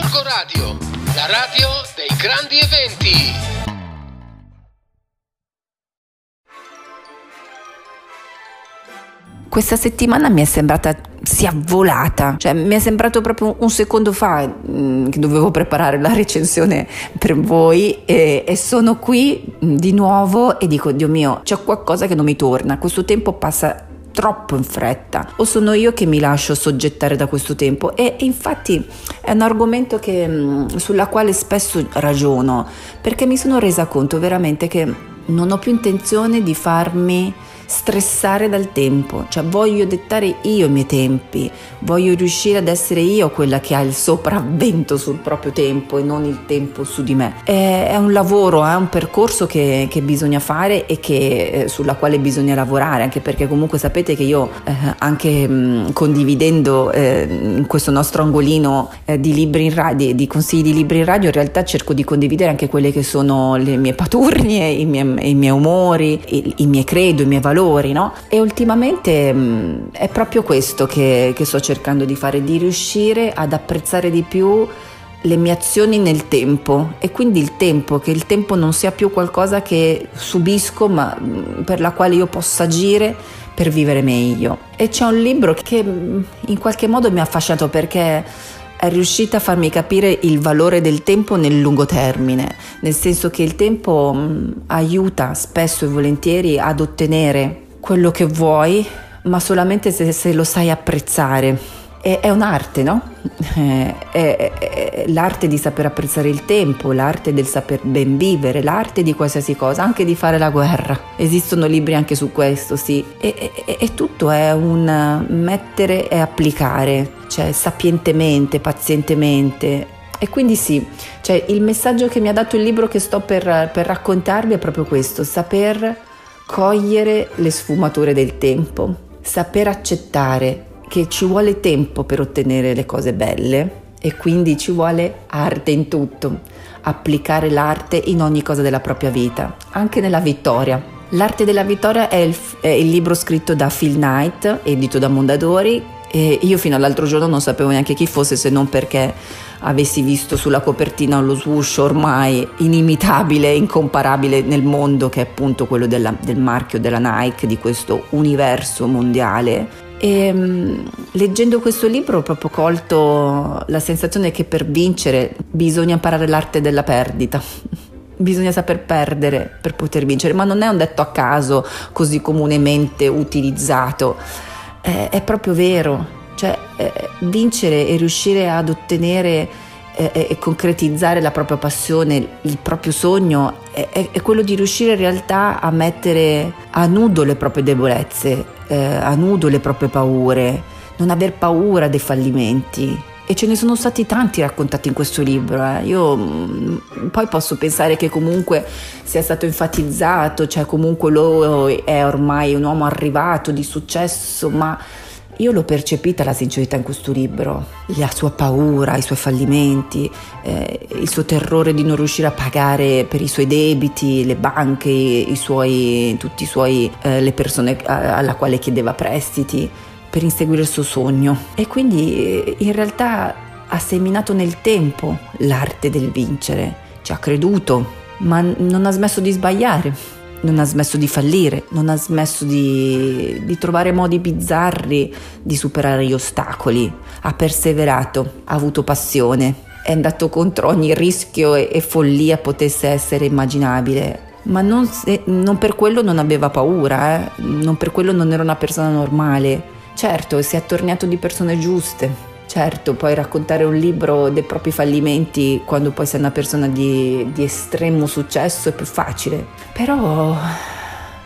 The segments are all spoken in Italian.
Gorgo Radio, la radio dei grandi eventi. Questa settimana mi è sembrata sia volata, cioè mi è sembrato proprio un secondo fa mh, mm, che dovevo preparare la recensione per voi e, e, sono qui mm, di nuovo e dico Dio mio c'è qualcosa che non mi torna, questo tempo passa troppo in fretta. O sono io che mi lascio soggettare da questo tempo? E, infatti è un argomento che, mm, sulla quale spesso ragiono perché mi sono resa conto veramente che non ho più intenzione di farmi stressare dal tempo, cioè voglio dettare io i miei tempi, voglio riuscire ad essere io quella che ha il sopravvento sul proprio tempo e non il tempo su di me. È, è un lavoro, è un percorso che, che bisogna fare e che, eh, sulla quale bisogna lavorare, anche perché comunque sapete che io eh, anche mh, condividendo eh, questo nostro angolino eh, di libri in radio, di consigli di libri in radio, in realtà cerco di condividere anche quelle che sono le mie paturnie, i miei, i miei umori, i, i miei credo, i miei valori valori, no? E ultimamente mh, mm, è proprio questo che, che sto cercando di fare, di riuscire ad apprezzare di più le mie azioni nel tempo e quindi il tempo, che il tempo non sia più qualcosa che subisco ma mm, per la quale io possa agire per vivere meglio. E c'è un libro che mm, in qualche modo mi ha affascinato perché è riuscita a farmi capire il valore del tempo nel lungo termine, nel senso che il tempo mh, aiuta spesso e volentieri ad ottenere quello che vuoi, ma solamente se, se lo sai apprezzare è, è un'arte, no? È, è, l'arte di saper apprezzare il tempo, l'arte del saper ben vivere, l'arte di qualsiasi cosa, anche di fare la guerra. Esistono libri anche su questo, sì. E, e, e tutto è un mettere e applicare, cioè sapientemente, pazientemente. E quindi sì, cioè il messaggio che mi ha dato il libro che sto per, per raccontarvi è proprio questo, saper cogliere le sfumature del tempo, saper accettare che ci vuole tempo per ottenere le cose belle e quindi ci vuole arte in tutto, applicare l'arte in ogni cosa della propria vita, anche nella vittoria. L'arte della vittoria è il, è il libro scritto da Phil Knight, edito da Mondadori, e io fino all'altro giorno non sapevo neanche chi fosse se non perché avessi visto sulla copertina lo swoosh ormai inimitabile, incomparabile nel mondo che è appunto quello della, del marchio della Nike, di questo universo mondiale e um, leggendo questo libro ho proprio colto la sensazione che per vincere bisogna imparare l'arte della perdita. bisogna saper perdere per poter vincere, ma non è un detto a caso così comunemente utilizzato, è, è proprio vero. Cioè, eh, vincere e riuscire ad ottenere e, concretizzare la propria passione, il proprio sogno, è, è, quello di riuscire in realtà a mettere a nudo le proprie debolezze, eh, a nudo le proprie paure, non aver paura dei fallimenti. E ce ne sono stati tanti raccontati in questo libro. Eh. Io mm, poi posso pensare che comunque sia stato enfatizzato, cioè comunque lui è ormai un uomo arrivato di successo, ma io l'ho percepita la sincerità in questo libro, la sua paura, i suoi fallimenti, eh, il suo terrore di non riuscire a pagare per i suoi debiti, le banche, i suoi, tutti i suoi, eh, le persone alla quale chiedeva prestiti per inseguire il suo sogno. E quindi eh, in realtà ha seminato nel tempo l'arte del vincere, ci ha creduto, ma non ha smesso di sbagliare non ha smesso di fallire, non ha smesso di, di, trovare modi bizzarri di superare gli ostacoli, ha perseverato, ha avuto passione, è andato contro ogni rischio e, e follia potesse essere immaginabile. Ma non, se, non, per quello non aveva paura, eh? non per quello non era una persona normale. Certo, si è attorniato di persone giuste, Certo, poi raccontare un libro dei propri fallimenti quando poi sei una persona di, di estremo successo è più facile. Però,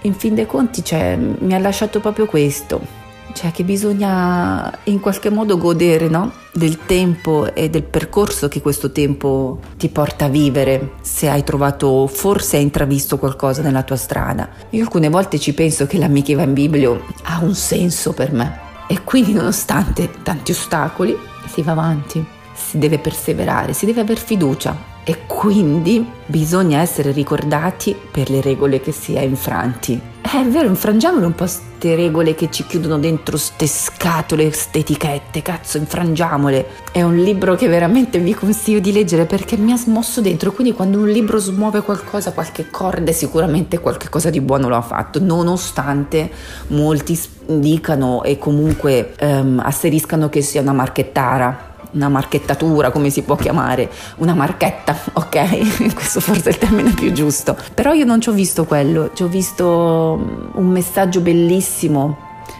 in fin dei conti, cioè, mi ha lasciato proprio questo. Cioè che bisogna in qualche modo godere no? del tempo e del percorso che questo tempo ti porta a vivere, se hai trovato, forse hai intravisto qualcosa nella tua strada. Io alcune volte ci penso che l'amica va in biblio ha un senso per me e quindi nonostante tanti ostacoli si va avanti, si deve perseverare, si deve aver fiducia e quindi bisogna essere ricordati per le regole che si è infranti. È vero, infrangiamole un po' ste regole che ci chiudono dentro ste scatole, ste etichette, cazzo, infrangiamole. È un libro che veramente vi consiglio di leggere perché mi ha smosso dentro, quindi quando un libro smuove qualcosa, qualche corda, sicuramente qualche cosa di buono lo ha fatto, nonostante molti dicano e comunque ehm, asseriscano che sia una marchettara una marchettatura, come si può chiamare, una marchetta, ok? Questo forse è il termine più giusto. Però io non ci ho visto quello, ci ho visto mm, un messaggio bellissimo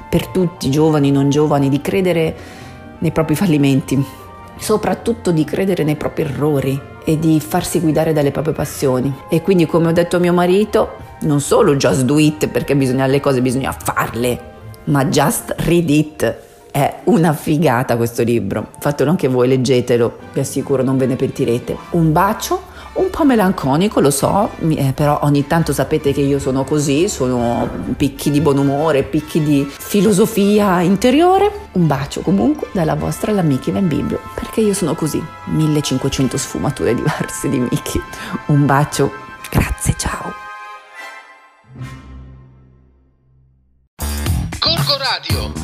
per tutti, giovani, non giovani, di credere nei propri fallimenti, soprattutto di credere nei propri errori e di farsi guidare dalle proprie passioni. E quindi, come ho detto a mio marito, non solo just do it perché bisogna le cose bisogna farle, ma just read it è una figata questo libro, fatelo anche voi, leggetelo, vi assicuro non ve ne pentirete. Un bacio, un po' melanconico, lo so, eh, però ogni tanto sapete che io sono così, sono picchi di buon umore, picchi di filosofia interiore. Un bacio comunque dalla vostra la Mickey Van Biblio, perché io sono così, 1500 sfumature diverse di Mickey. Un bacio, grazie, ciao. Corco Radio